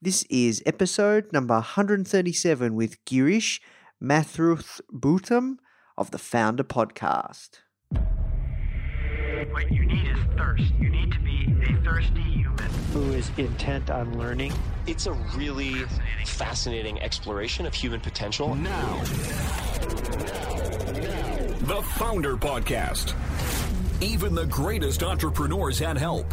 This is episode number 137 with Girish Mathruth Bhutam of the Foundr Podcast. What you need is thirst. You need to be a thirsty human. who is intent on learning. It's a really fascinating exploration of human potential. Now. The Foundr Podcast. Even the greatest entrepreneurs had help.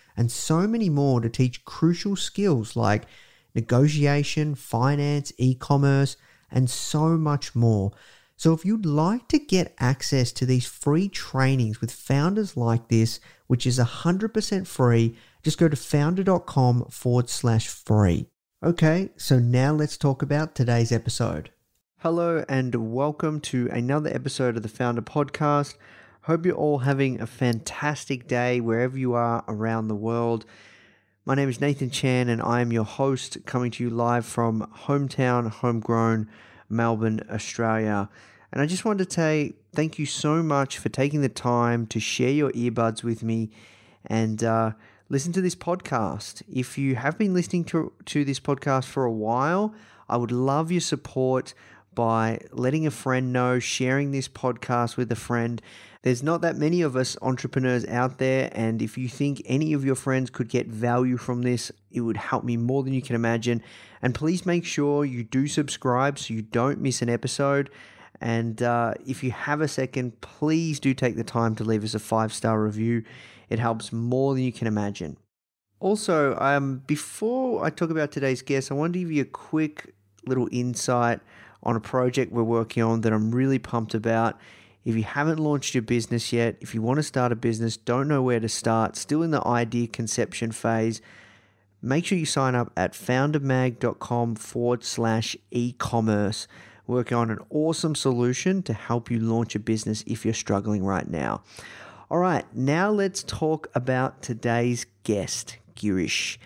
and so many more to teach crucial skills like negotiation, finance, e commerce, and so much more. So, if you'd like to get access to these free trainings with founders like this, which is 100% free, just go to foundr.com forward slash free. Okay, so now let's talk about today's episode. Hello, and welcome to another episode of the Foundr Podcast. Hope you're all having a fantastic day wherever you are around the world. My name is Nathan Chan, and I am your host, coming to you live from hometown, homegrown Melbourne, Australia. And I just wanted to say thank you so much for taking the time to share your earbuds with me and uh, listen to this podcast. If you have been listening to, to this podcast for a while, I would love your support by letting a friend know, sharing this podcast with a friend. There's not that many of us entrepreneurs out there, and if you think any of your friends could get value from this, it would help me more than you can imagine. And please make sure you do subscribe so you don't miss an episode. And uh, if you have a second, please do take the time to leave us a five star review. It helps more than you can imagine. Also, um, before I talk about today's guest, I want to give you a quick little insight on a project we're working on that I'm really pumped about. If you haven't launched your business yet, if you want to start a business, don't know where to start, still in the idea conception phase, make sure you sign up at foundrmag.com forward slash e commerce. Working on an awesome solution to help you launch a business if you're struggling right now. All right, now let's talk about today's guest, Girish.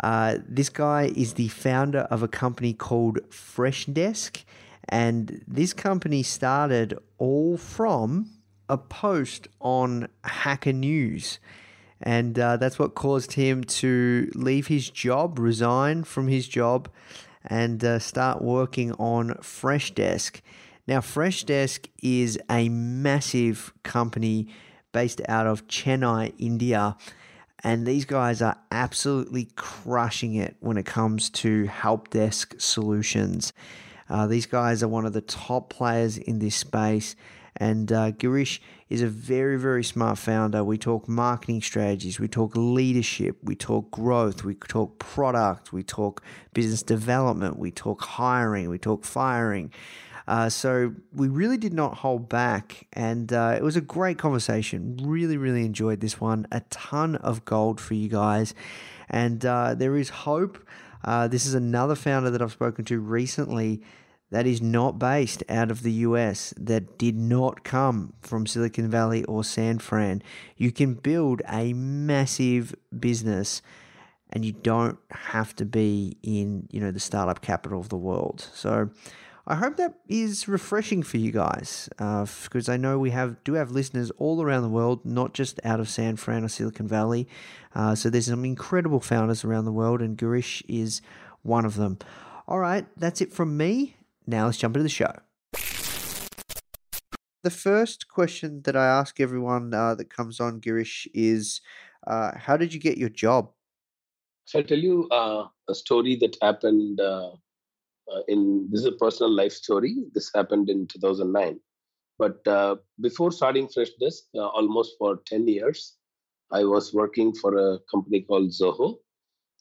Uh, this guy is the founder of a company called Freshdesk, and this company started all from a post on Hacker News. And uh, that's what caused him to leave his job, resign from his job, and uh, start working on Freshdesk. Now, Freshdesk is a massive company based out of Chennai, India. And these guys are absolutely crushing it when it comes to help desk solutions. Uh, these guys are one of the top players in this space. And uh, Girish is a very, very smart founder. We talk marketing strategies, we talk leadership, we talk growth, we talk product, we talk business development, we talk hiring, we talk firing. Uh, so we really did not hold back, and uh, it was a great conversation. Really, really enjoyed this one. A ton of gold for you guys, and uh, there is hope. Uh, this is another founder that I've spoken to recently that is not based out of the US, that did not come from Silicon Valley or San Fran. You can build a massive business and you don't have to be in, you know, the startup capital of the world. So I hope that is refreshing for you guys, because uh, I know we have do have listeners all around the world, not just out of San Fran or Silicon Valley. Uh, so there's some incredible founders around the world, and Girish is one of them. All right, that's it from me. Now let's jump into the show. The first question that I ask everyone uh, that comes on, Girish, is uh, how did you get your job? So I'll tell you uh, a story that happened uh, uh, in this is a personal life story. This happened in 2009. But uh, before starting Freshdesk, almost for 10 years, I was working for a company called Zoho.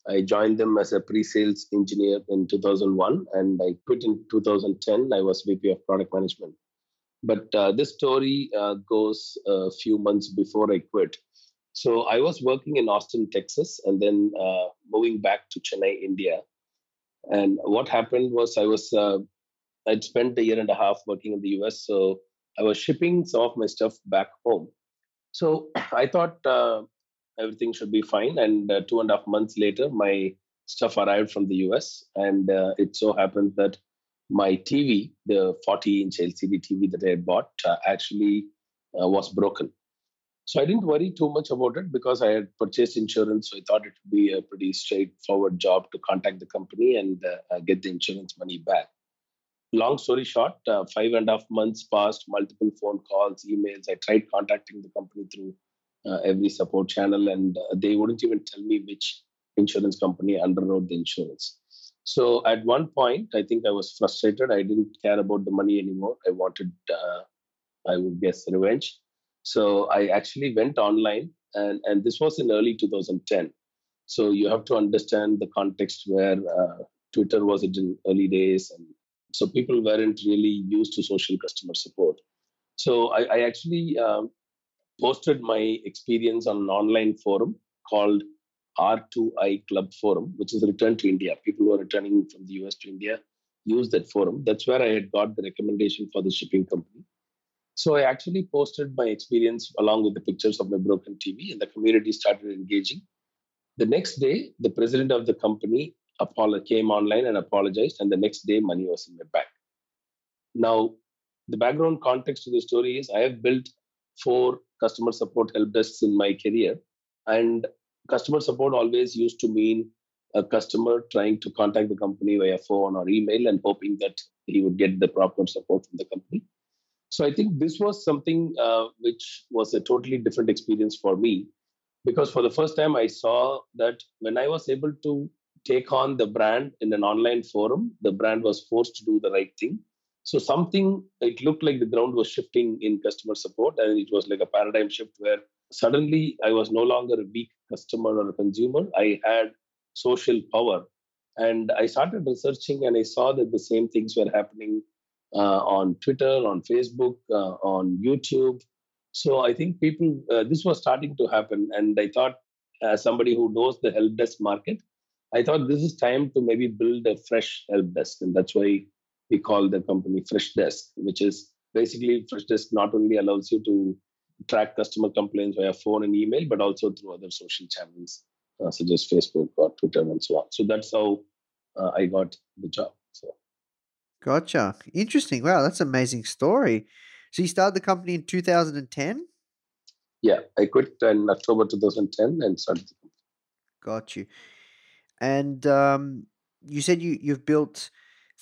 I joined them as a pre-sales engineer in 2001, and I quit in 2010. I was VP of product management. But uh, this story uh, goes a few months before I quit. So I was working in Austin, Texas, and then uh, moving back to Chennai, India. And what happened was I was uh, I'd spent a year and a half working in the US, so I was shipping some of my stuff back home. So I thought uh, everything should be fine. And uh, two and a half months later, my stuff arrived from the US, and uh, it so happened that my TV, the 40 inch LCD TV that I had bought, uh, actually uh, was broken. So I didn't worry too much about it because I had purchased insurance. So I thought it would be a pretty straightforward job to contact the company and uh, get the insurance money back. Long story short, uh, five and a half months passed, multiple phone calls, emails. I tried contacting the company through every support channel, and uh, they wouldn't even tell me which insurance company underwrote the insurance. So at one point, I think I was frustrated. I didn't care about the money anymore. I wanted, uh, I would guess, revenge. So I actually went online, and, and this was in early 2010. So you have to understand the context where uh, Twitter was in early days, and so people weren't really used to social customer support. So I, I actually um, posted my experience on an online forum called R2I Club Forum, which is Return to India. People who are returning from the US to India use that forum. That's where I had got the recommendation for the shipping company. So I actually posted my experience along with the pictures of my broken TV, and the community started engaging. The next day, the president of the company came online and apologized, and the next day, money was in my bank. Now, the background context to the story is I have built four customer support help desks in my career, and customer support always used to mean a customer trying to contact the company via phone or email and hoping that he would get the proper support from the company. So I think this was something uh, which was a totally different experience for me because for the first time I saw that when I was able to take on the brand in an online forum, the brand was forced to do the right thing. So something it looked like the ground was shifting in customer support, and it was like a paradigm shift where suddenly I was no longer a weak customer or a consumer. I had social power, and I started researching, and I saw that the same things were happening uh, on Twitter, on Facebook, uh, on YouTube. So I think people, uh, this was starting to happen. And I thought, as somebody who knows the help desk market, I thought this is time to maybe build a fresh help desk. And that's why we call the company Freshdesk, which is basically Freshdesk not only allows you to track customer complaints via phone and email, but also through other social channels uh, such as Facebook or Twitter and so on. So that's how uh, I got the job. So. Gotcha. Interesting. Wow, that's an amazing story. So you started the company in 2010? Yeah, I quit in October 2010 and started the company. Got you. And um, you said you, you've built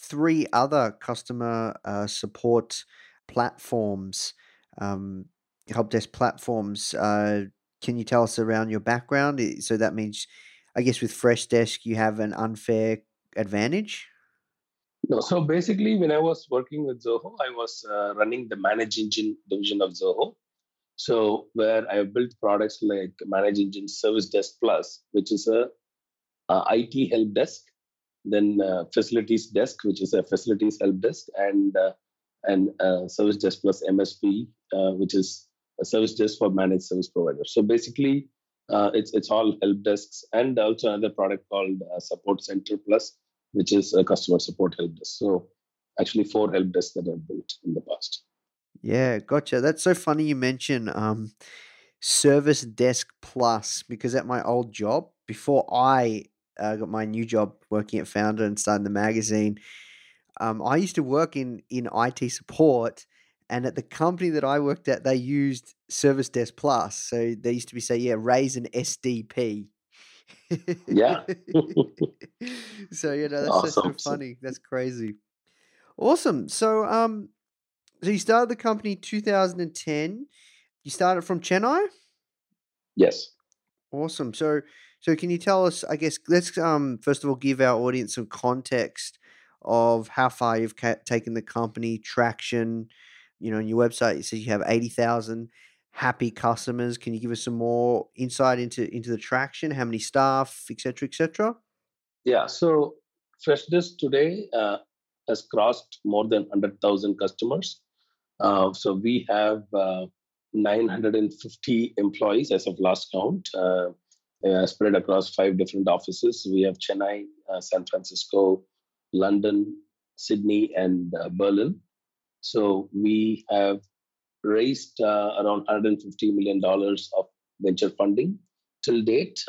three other customer uh, support platforms, um, help desk platforms. Uh, can you tell us around your background? So that means, I guess, with Freshdesk, you have an unfair advantage. No, so basically, when I was working with Zoho, I was uh, running the Manage Engine division of Zoho. So where I built products like Manage Engine Service Desk Plus, which is a, a IT help desk, then uh, Facilities Desk, which is a facilities help desk, and uh, and uh, Service Desk Plus MSP, uh, which is a service desk for managed service providers. So basically, uh, it's it's all help desks, and also another product called Support Center Plus, which is a customer support help desk. So actually four help desks that I've built in the past. Yeah, gotcha. That's so funny you mention um, Service Desk Plus because at my old job, before I uh, got my new job working at Foundr and starting the magazine, um, I used to work in in IT support, and at the company that I worked at, they used Service Desk Plus. So they used to be say, yeah, raise an SDP yeah. so you know that's, awesome. that's so funny. That's crazy. Awesome. So um, so you started the company 2010. You started from Chennai. Yes. Awesome. So so can you tell us? I guess let's um first of all give our audience some context of how far you've ca- taken the company, traction. You know, on your website, you said you have 80,000 happy customers. Can you give us some more insight into into the traction, how many staff, et cetera, et cetera? Yeah, so Freshdesk today uh, has crossed more than 100,000 customers. Uh, so we have uh, 950 employees as of last count, uh, uh, spread across five different offices. We have Chennai, uh, San Francisco, London, Sydney, and Berlin. So we have raised around 150 million dollars of venture funding till date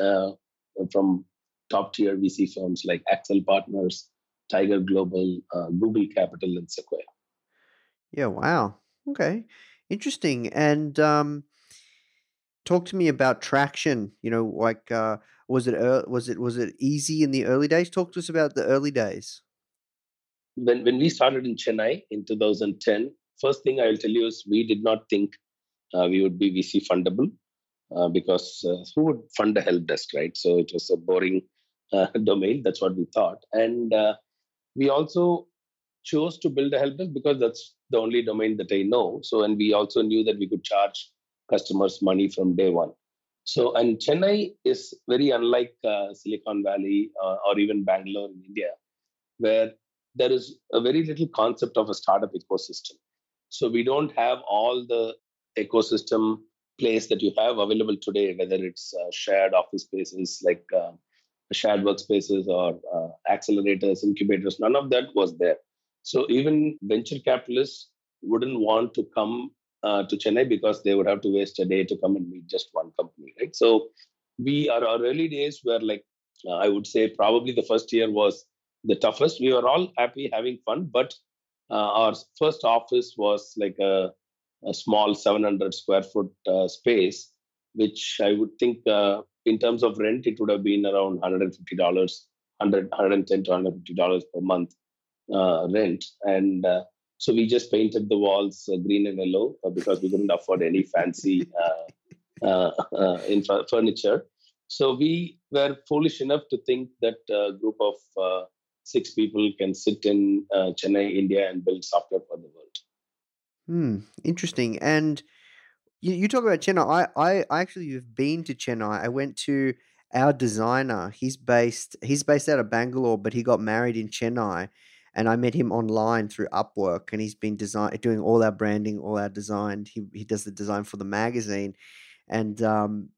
from top tier VC firms like Accel Partners, Tiger Global, uh, Google Capital, and Sequoia. Yeah, wow. Okay. Interesting. And um, talk to me about traction. You know, like uh, was it uh, was it was it easy in the early days? Talk to us about the early days. When when we started in Chennai in 2010, first thing I'll tell you is we did not think uh, we would be VC fundable uh, because uh, who would fund a help desk, right? So it was a boring uh, domain. That's what we thought. And we also chose to build a help desk because that's the only domain that I know. So, and we also knew that we could charge customers money from day one. So, and Chennai is very unlike uh, Silicon Valley uh, or even Bangalore in India, where there is a very little concept of a startup ecosystem. So, we don't have all the ecosystem place that you have available today, whether it's uh, shared office spaces like uh, shared workspaces or uh, accelerators, incubators, none of that was there. So even venture capitalists wouldn't want to come uh, to Chennai because they would have to waste a day to come and meet just one company, right? So we are our early days were like uh, I would say probably the first year was the toughest. We were all happy having fun, but uh, our first office was like a, a small 700 square foot uh, space, which I would think uh, in terms of rent, it would have been around $150, 100, 110 to $150 per month uh, rent. And so we just painted the walls uh, green and yellow uh, because we couldn't afford any fancy uh, infra- furniture. So we were foolish enough to think that a group of six people can sit in Chennai, India, and build software for the world. Hmm, interesting. And you, you talk about Chennai. I, I, I actually have been to Chennai. I went to our designer. He's based he's based out of Bangalore, but he got married in Chennai, and I met him online through Upwork, and he's been design doing all our branding, all our design. He he does the design for the magazine, and um,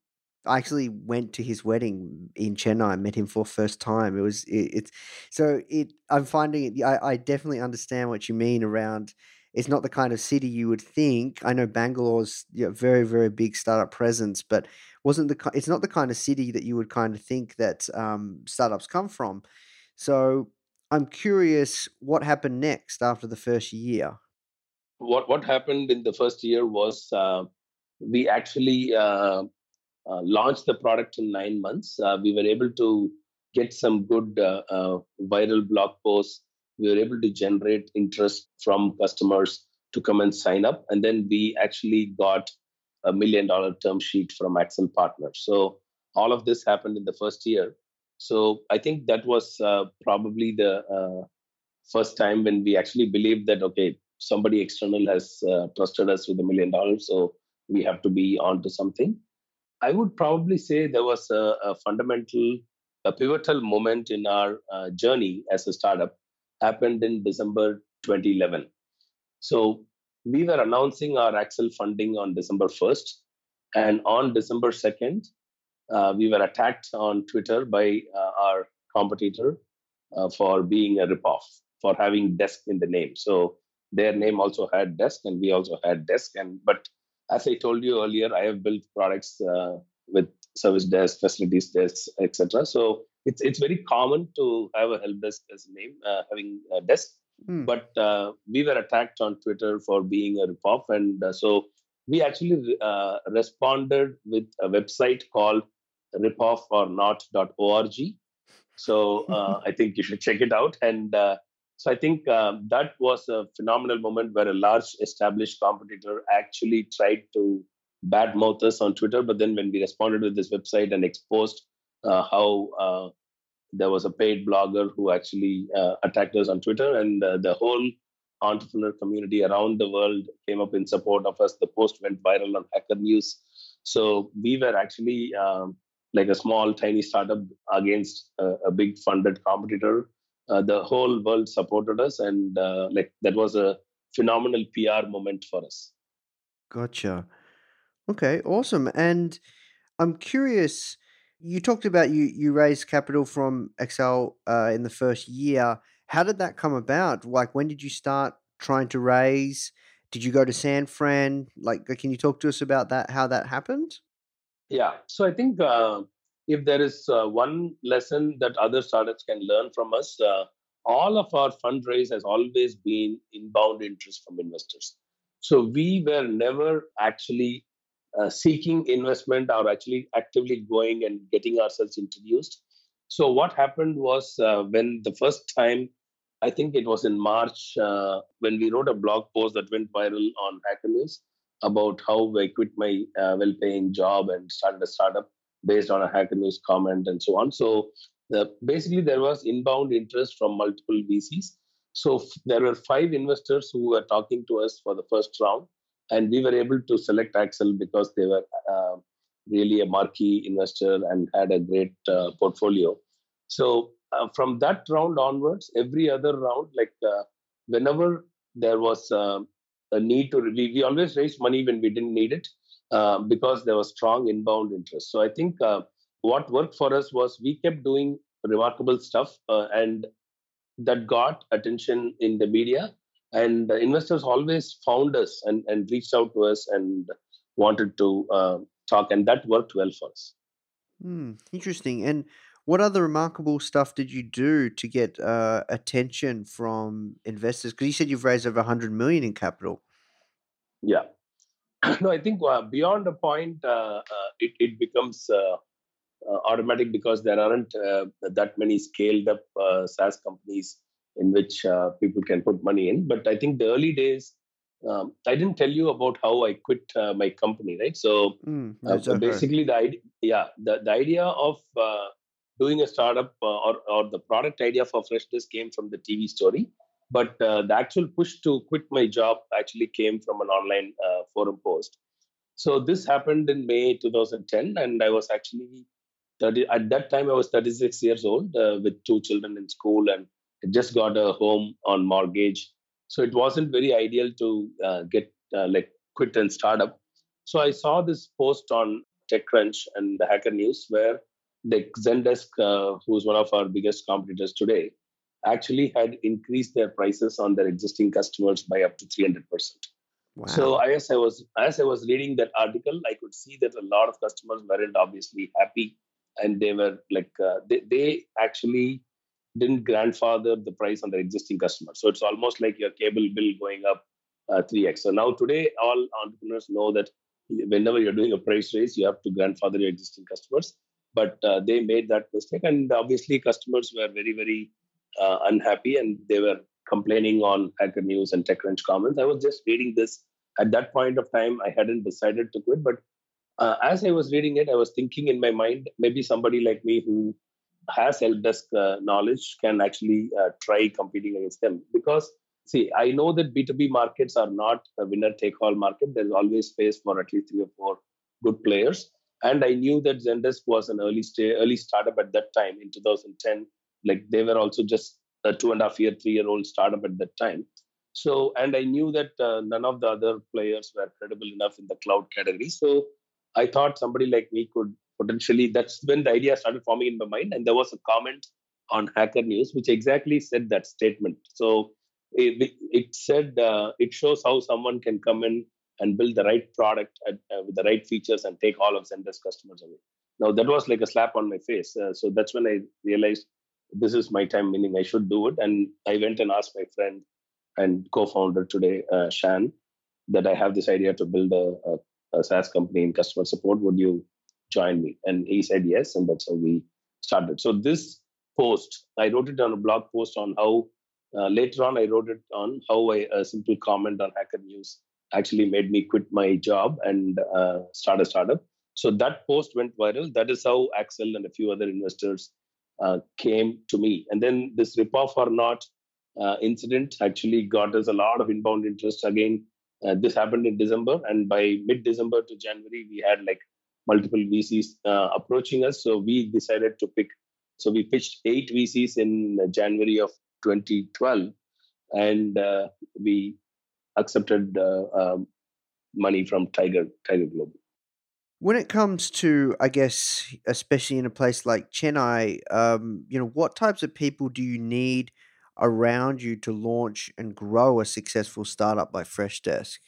I actually went to his wedding in Chennai. Met him for first time. It was it, it's so it. I'm finding it. I, I definitely understand what you mean around it's not the kind of city you would think. I know Bangalore's you know, very very big startup presence, but wasn't the it's not the kind of city that you would kind of think that um, startups come from. So I'm curious what happened next after the first year. What what happened in the first year was uh, we actually uh, uh, launched the product in nine months. Uh, we were able to get some good uh, uh, viral blog posts we were able to generate interest from customers to come and sign up. And then we actually got a million dollar term sheet from Accel Partners. So all of this happened in the first year. So I think that was uh, probably the uh, first time when we actually believed that, okay, somebody external has uh, trusted us with a million dollars. So we have to be on to something. I would probably say there was a, a fundamental, a pivotal moment in our uh, journey as a startup happened in December 2011. So we were announcing our Accel funding on December 1st. And on December 2nd, uh, we were attacked on Twitter by uh, our competitor uh, for being a ripoff, for having desk in the name. So their name also had desk, and we also had desk. And but as I told you earlier, I have built products uh, with service desk, facilities desk, etc. So it's it's very common to have a help desk as a name, uh, having a desk. Hmm. But uh, we were attacked on Twitter for being a ripoff, and uh, so we actually uh, responded with a website called ripoffornot.org. So uh, I think you should check it out. And uh, so I think um, that was a phenomenal moment where a large established competitor actually tried to badmouth us on Twitter. But then when we responded with this website and exposed uh, how uh, there was a paid blogger who actually uh, attacked us on Twitter, and uh, the whole entrepreneur community around the world came up in support of us. The post went viral on Hacker News. So we were actually um, like a small, tiny startup against a, a big funded competitor. Uh, the whole world supported us, and uh, like that was a phenomenal PR moment for us. Gotcha. Okay, awesome. And I'm curious. You talked about you you raised capital from Accel uh, in the first year. How did that come about? Like, when did you start trying to raise? Did you go to San Fran? Like, can you talk to us about that? How that happened? Yeah. So I think uh, if there is uh, one lesson that other startups can learn from us, uh, all of our fundraise has always been inbound interest from investors. So we were never actually uh, seeking investment or actually actively going and getting ourselves introduced. So what happened was uh, when the first time, I think it was in March, uh, when we wrote a blog post that went viral on Hacker News about how I quit my uh, well-paying job and started a startup based on a Hacker News comment and so on. So basically, there was inbound interest from multiple VCs. So f- there were five investors who were talking to us for the first round, and we were able to select Accel because they were uh, really a marquee investor and had a great uh, portfolio. So uh, from that round onwards, every other round, like uh, whenever there was um, a need to, we, we always raised money when we didn't need it uh, because there was strong inbound interest. So I think uh, what worked for us was we kept doing remarkable stuff uh, and that got attention in the media and investors always found us and, and reached out to us and wanted to uh, talk and that worked well for us Hmm, interesting. And what other remarkable stuff did you do to get uh, attention from investors? Because you said you've raised over 100 million in capital. yeah no i think uh, beyond a point uh, uh, it, it becomes uh, uh, automatic because there aren't uh, that many scaled up uh, SaaS companies in which uh, people can put money in. But I think the early days, um, I didn't tell you about how I quit uh, my company, right? So Mm, uh, okay. basically, the idea, yeah, the, the idea of uh, doing a startup uh, or or the product idea for Freshdesk came from the TV story, but uh, the actual push to quit my job actually came from an online uh, forum post. So this happened in May 2010, and I was actually 30, at that time I was 36 years old uh, with two children in school and just got a home on mortgage. So it wasn't very ideal to uh, get uh, like quit and start up. So I saw this post on TechCrunch and the Hacker News where the Zendesk, uh, who's one of our biggest competitors today, actually had increased their prices on their existing customers by up to 300 percent. Wow. So as I was as I was reading that article, I could see that a lot of customers weren't obviously happy, and they were like uh, they, they actually didn't grandfather the price on their existing customers. So it's almost like your cable bill going up uh, 3x. So now today, all entrepreneurs know that whenever you're doing a price raise, you have to grandfather your existing customers. But uh, they made that mistake, and obviously customers were very very uh, unhappy, and they were complaining on Hacker News and TechCrunch comments. I was just reading this at that point of time. I hadn't decided to quit, but uh, as I was reading it, I was thinking in my mind, maybe somebody like me who has help desk uh, knowledge can actually uh, try competing against them. Because, see, I know that B2B markets are not a winner take all market. There's always space for at least three or four good players. And I knew that Zendesk was an early stay, early startup at that time in 2010. Like they were also just a two and a half year, three year old startup at that time. So, and I knew that uh, none of the other players were credible enough in the cloud category. So, I thought somebody like me could potentially. That's when the idea started forming in my mind, and there was a comment on Hacker News which exactly said that statement. So it, it said uh, it shows how someone can come in and build the right product at, uh, with the right features and take all of Zendesk customers away. Now that was like a slap on my face. Uh, so that's when I realized this is my time, meaning I should do it. And I went and asked my friend and co-founder today, uh, Shan, that I have this idea to build a, a a SaaS company in customer support. Would you join me? And he said yes, and that's how we started. So this post, I wrote it on a blog post on how. Uh, later on, I wrote it on how I, a simple comment on Hacker News actually made me quit my job and uh, start a startup. So that post went viral. That is how Accel and a few other investors uh, came to me. And then this rip-off or not uh, incident actually got us a lot of inbound interest again. Uh, this happened in December, and by mid-December to January, we had like multiple VCs uh, approaching us. So we decided to pick. So we pitched eight VCs in January of 2012, and uh, we accepted uh, um, money from Tiger Tiger Global. When it comes to, I guess, especially in a place like Chennai, um, you know, what types of people do you need around you to launch and grow a successful startup like Freshdesk?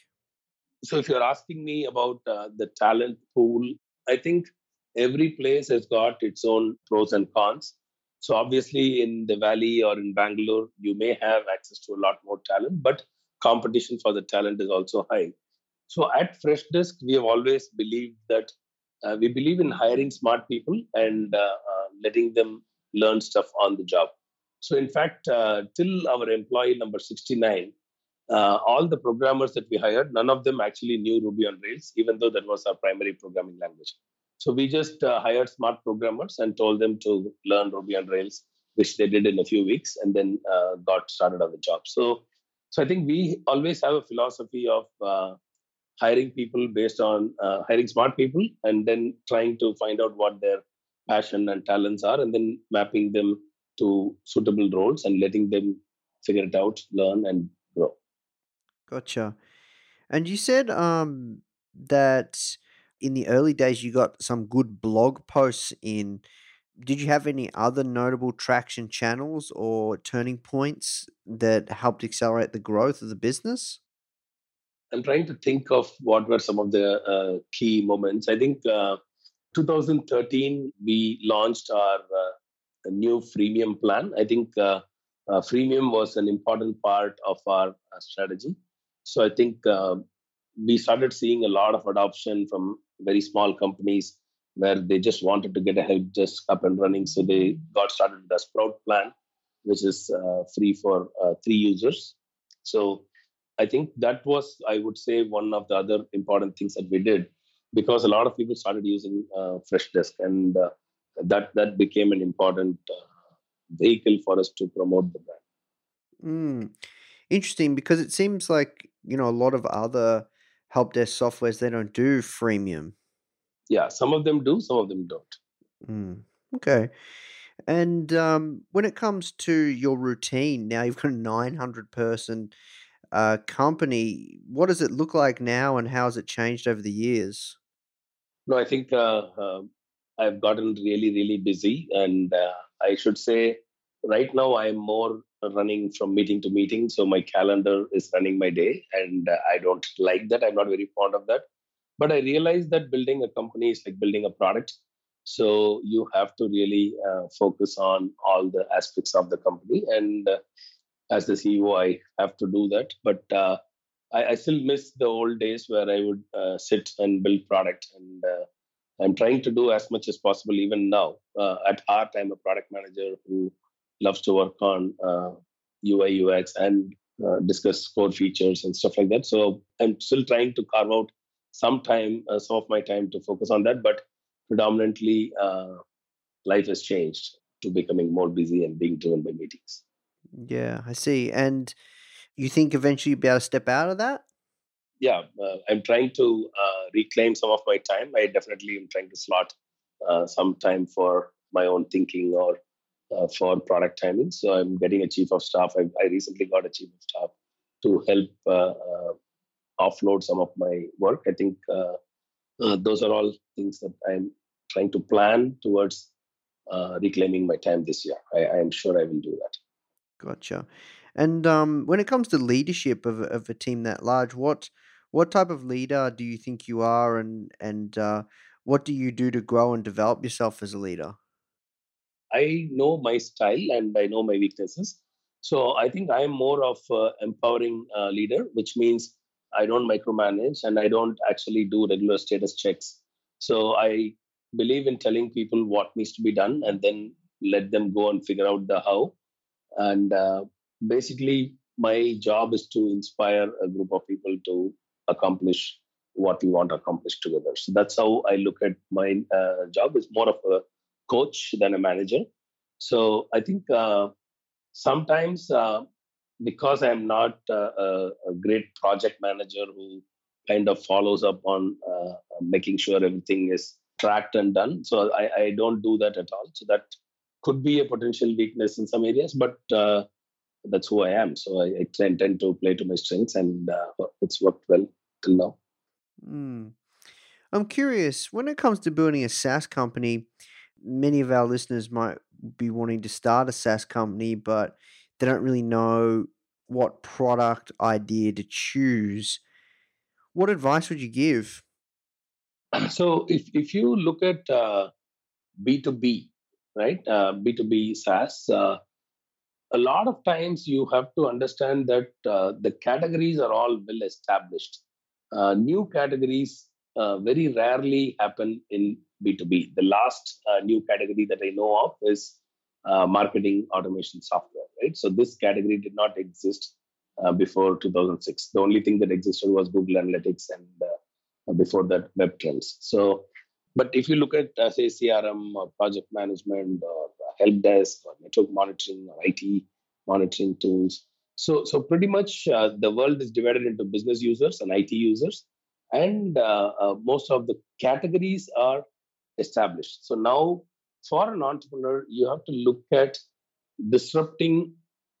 So, if you're asking me about uh, the talent pool, I think every place has got its own pros and cons. So, obviously, in the Valley or in Bangalore, you may have access to a lot more talent, but competition for the talent is also high. So at Freshdesk, we have always believed that uh, we believe in hiring smart people and uh, uh, letting them learn stuff on the job. So in fact, uh, till our employee number 69, uh, all the programmers that we hired, none of them actually knew Ruby on Rails, even though that was our primary programming language. So we just uh, hired smart programmers and told them to learn Ruby on Rails, which they did in a few weeks, and then got started on the job. So, so I think we always have a philosophy of hiring people based on uh, hiring smart people and then trying to find out what their passion and talents are and then mapping them to suitable roles and letting them figure it out learn and grow. Gotcha. And you said um, that in the early days you got some good blog posts in did you have any other notable traction channels or turning points that helped accelerate the growth of the business I'm trying to think of what were some of the uh, key moments. I think uh, 2013 we launched our uh, new freemium plan. I think uh, uh, freemium was an important part of our uh, strategy. So I think we started seeing a lot of adoption from very small companies where they just wanted to get a help desk up and running. So they got started with the Sprout plan, which is free for three users. So I think that was, I would say, one of the other important things that we did because a lot of people started using uh, Freshdesk, and uh, that that became an important uh, vehicle for us to promote the brand. Mm. Interesting, because it seems like you know a lot of other help desk softwares they don't do freemium. Yeah, some of them do, some of them don't. Mm. Okay. And um, when it comes to your routine, now you've got a 900 person uh, company, what does it look like now, and how has it changed over the years? No, I think uh, uh, I've gotten really, really busy, and uh, I should say right now I am more running from meeting to meeting, so my calendar is running my day, and uh, I don't like that. I'm not very fond of that, but I realized that building a company is like building a product. So you have to really uh, focus on all the aspects of the company, and as the CEO, I have to do that. But uh, I, I, still miss the old days where I would uh, sit and build product. And uh, I'm trying to do as much as possible even now. Uh, at heart, I'm a product manager who loves to work on UI, uh, UX, and uh, discuss core features and stuff like that. So I'm still trying to carve out some time, some of my time to focus on that. But predominantly, life has changed to becoming more busy and being driven by meetings. Yeah, I see. And you think eventually you'll be able to step out of that? Yeah, uh, I'm trying to uh, reclaim some of my time. I definitely am trying to slot uh, some time for my own thinking or uh, for product timing. So I'm getting a chief of staff. I, I recently got a chief of staff to help uh, uh, offload some of my work. I think those are all things that I'm trying to plan towards reclaiming my time this year. I, I am sure I will do that. Gotcha. And um, when it comes to leadership of of a team that large, what what type of leader do you think you are, and and uh, what do you do to grow and develop yourself as a leader? I know my style and I know my weaknesses. So I think I am more of empowering uh, leader, which means I don't micromanage and I don't actually do regular status checks. So I believe in telling people what needs to be done and then let them go and figure out the how and uh, basically, my job is to inspire a group of people to accomplish what we want to accomplish together. So that's how I look at my uh, job. It's more of a coach than a manager. So I think uh, sometimes uh, because I'm not a, a, great project manager who kind of follows up on uh, making sure everything is tracked and done. So I, I, don't do that at all. So that could be a potential weakness in some areas, but uh, that's who I am. So I, I tend to play to my strengths, and uh, it's worked well till now. Mm. I'm curious when it comes to building a SaaS company. Many of our listeners might be wanting to start a SaaS company, but they don't really know what product idea to choose. What advice would you give? So, if, if you look at uh, B2B, right, uh, B2B SaaS, uh, a lot of times you have to understand that uh, the categories are all well established. Uh, new categories uh, very rarely happen in B2B. The last new category that I know of is marketing automation software, right? So, this category did not exist before 2006. The only thing that existed was Google Analytics and before that web trends so but if you look at uh, say crm or project management or help desk or network monitoring or it monitoring tools so so pretty much uh, the world is divided into business users and it users and uh, uh, most of the categories are established so now for an entrepreneur you have to look at disrupting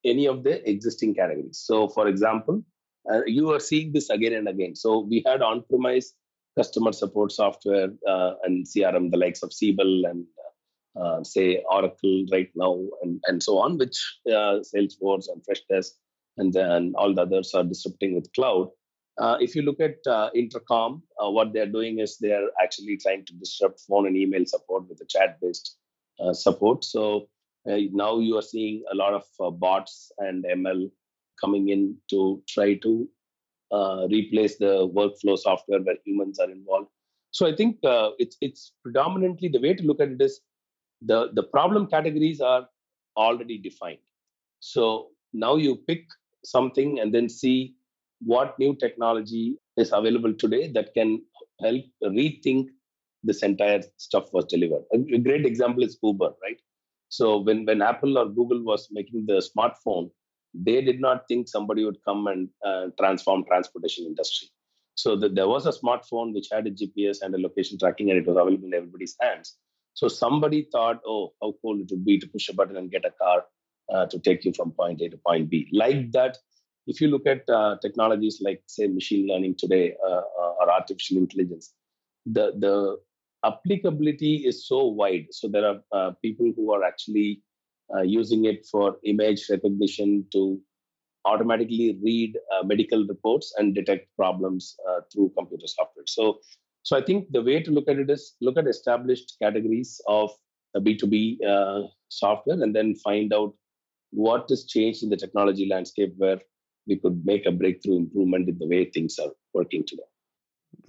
any of the existing categories so for example uh, you are seeing this again and again. So we had on-premise customer support software uh, and CRM, the likes of Siebel and uh, uh, say Oracle right now, and, and so on, which uh, Salesforce and Freshdesk and then all the others are disrupting with cloud. Uh, if you look at Intercom, what they're doing is they're actually trying to disrupt phone and email support with a chat-based support. So now you are seeing a lot of bots and ML coming in to try to uh, replace the workflow software where humans are involved. So I think uh, it's it's predominantly the way to look at it is the the problem categories are already defined. So now you pick something and then see what new technology is available today that can help rethink this entire stuff was delivered. A great example is Uber, right? So when when Apple or Google was making the smartphone, they did not think somebody would come and uh, transform transportation industry. So the, there was a smartphone which had a gps and a location tracking and it was available in everybody's hands. So somebody thought oh how cool it would be to push a button and get a car uh, to take you from point a to point b. Like that if you look at uh, technologies like say machine learning today uh, uh, or artificial intelligence the the applicability is so wide so there are uh, people who are actually uh, using it for image recognition to automatically read uh, medical reports and detect problems uh, through computer software. So, so I think the way to look at it is look at established categories of B2B uh, software and then find out what has changed in the technology landscape where we could make a breakthrough improvement in the way things are working today.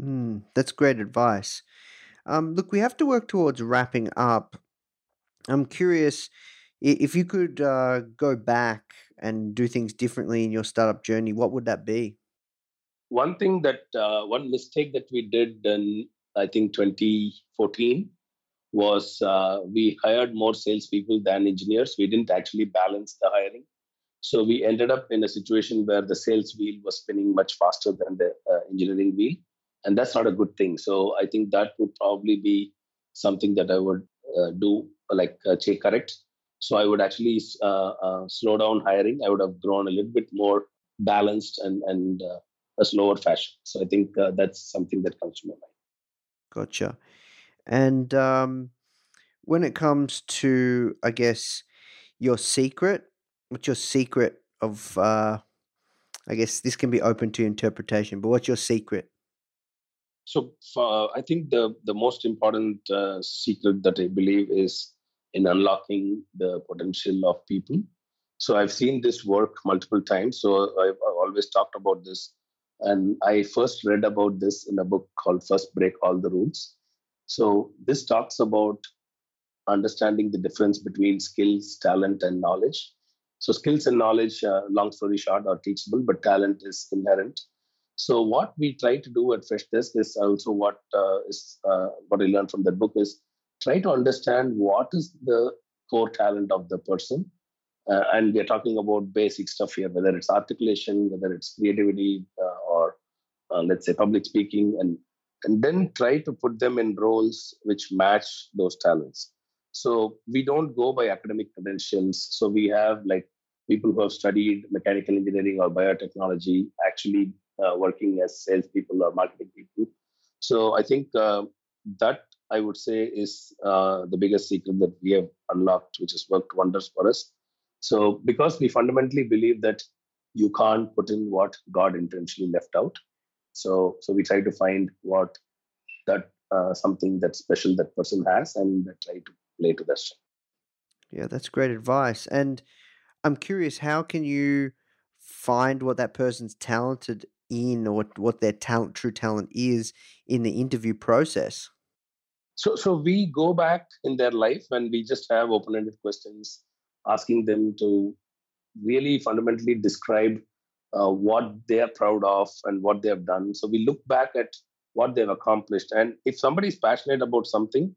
Mm, that's great advice. Um, look, we have to work towards wrapping up. I'm curious if you could uh, go back and do things differently in your startup journey, what would that be? One thing that, uh, one mistake that we did in, I think, 2014 was uh, we hired more salespeople than engineers. We didn't actually balance the hiring. So we ended up in a situation where the sales wheel was spinning much faster than the uh, engineering wheel. And that's not a good thing. So I think that would probably be something that I would uh, do, like uh, correct so I would actually uh, uh, slow down hiring. I would have grown a little bit more balanced and and uh, a slower fashion. So I think uh, that's something that comes to my mind. Gotcha. And um, when it comes to, I guess, your secret, what's your secret of? Uh, I guess this can be open to interpretation, but what's your secret? So I think the the most important uh, secret that I believe is in unlocking the potential of people. So I've seen this work multiple times. So I've, always talked about this. And I first read about this in a book called First Break All the Rules. So this talks about understanding the difference between skills, talent, and knowledge. So skills and knowledge, uh, long story short, are teachable, but talent is inherent. So what we try to do at Freshdesk is also what uh, is uh, what I learned from that book is try to understand what is the core talent of the person. Uh, and we're talking about basic stuff here, whether it's articulation, whether it's creativity, uh, or uh, let's say public speaking, and and then try to put them in roles which match those talents. So we don't go by academic credentials. So we have like people who have studied mechanical engineering or biotechnology actually working as salespeople or marketing people. So I think uh, that I would say is uh, the biggest secret that we have unlocked, which has worked wonders for us. So because we fundamentally believe that you can't put in what God intentionally left out. So so we try to find what that uh, something that special that person has and try to play to that strength. Yeah, that's great advice. And I'm curious, how can you find what that person's talented in or what, their talent true talent is in the interview process? So so we go back in their life and we just have open-ended questions asking them to really fundamentally describe uh, what they are proud of and what they have done. So we look back at what they've accomplished. And if somebody is passionate about something,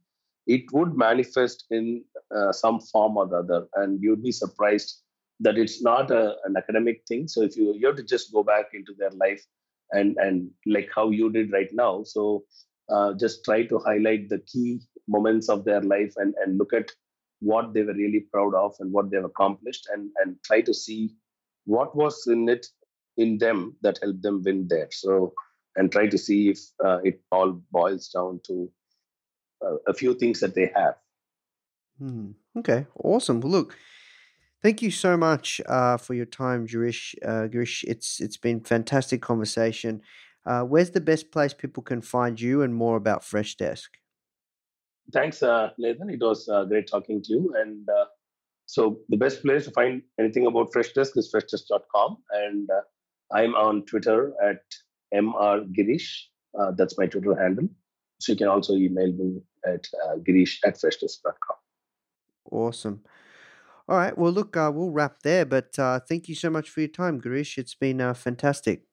it would manifest in uh, some form or the other. And you'd be surprised that it's not a, an academic thing. So if you you have to just go back into their life and and like how you did right now. So uh, just try to highlight the key moments of their life and and look at what they were really proud of and what they've accomplished and and try to see what was in it in them that helped them win there so and try to see if uh, it all boils down to uh, a few things that they have Hmm. Okay, awesome. Well, look, thank you so much uh, for your time, Girish. Uh, Girish, it's it's been fantastic conversation. Uh, where's the best place people can find you and more about Freshdesk? thanks uh, nathan it was uh, great talking to you and uh, so the best place to find anything about freshdesk is freshdesk.com and uh, i'm on twitter at mrgirish uh, that's my twitter handle so you can also email me at uh, girish at freshdesk.com Awesome. All right. Well, look, uh, we'll wrap there, but uh, thank you so much for your time, Girish. It's been uh, fantastic.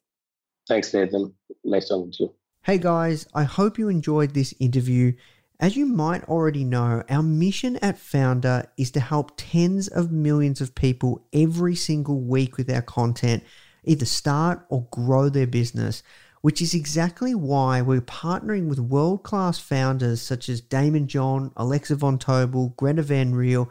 thanks nathan nice talking to you Hey guys, I hope you enjoyed this interview. As you might already know, our mission at Foundr is to help tens of millions of people every single week with our content either start or grow their business, which is exactly why we're partnering with world class founders such as Daymond John, Alexa Von Tobel, Greta Van Riel,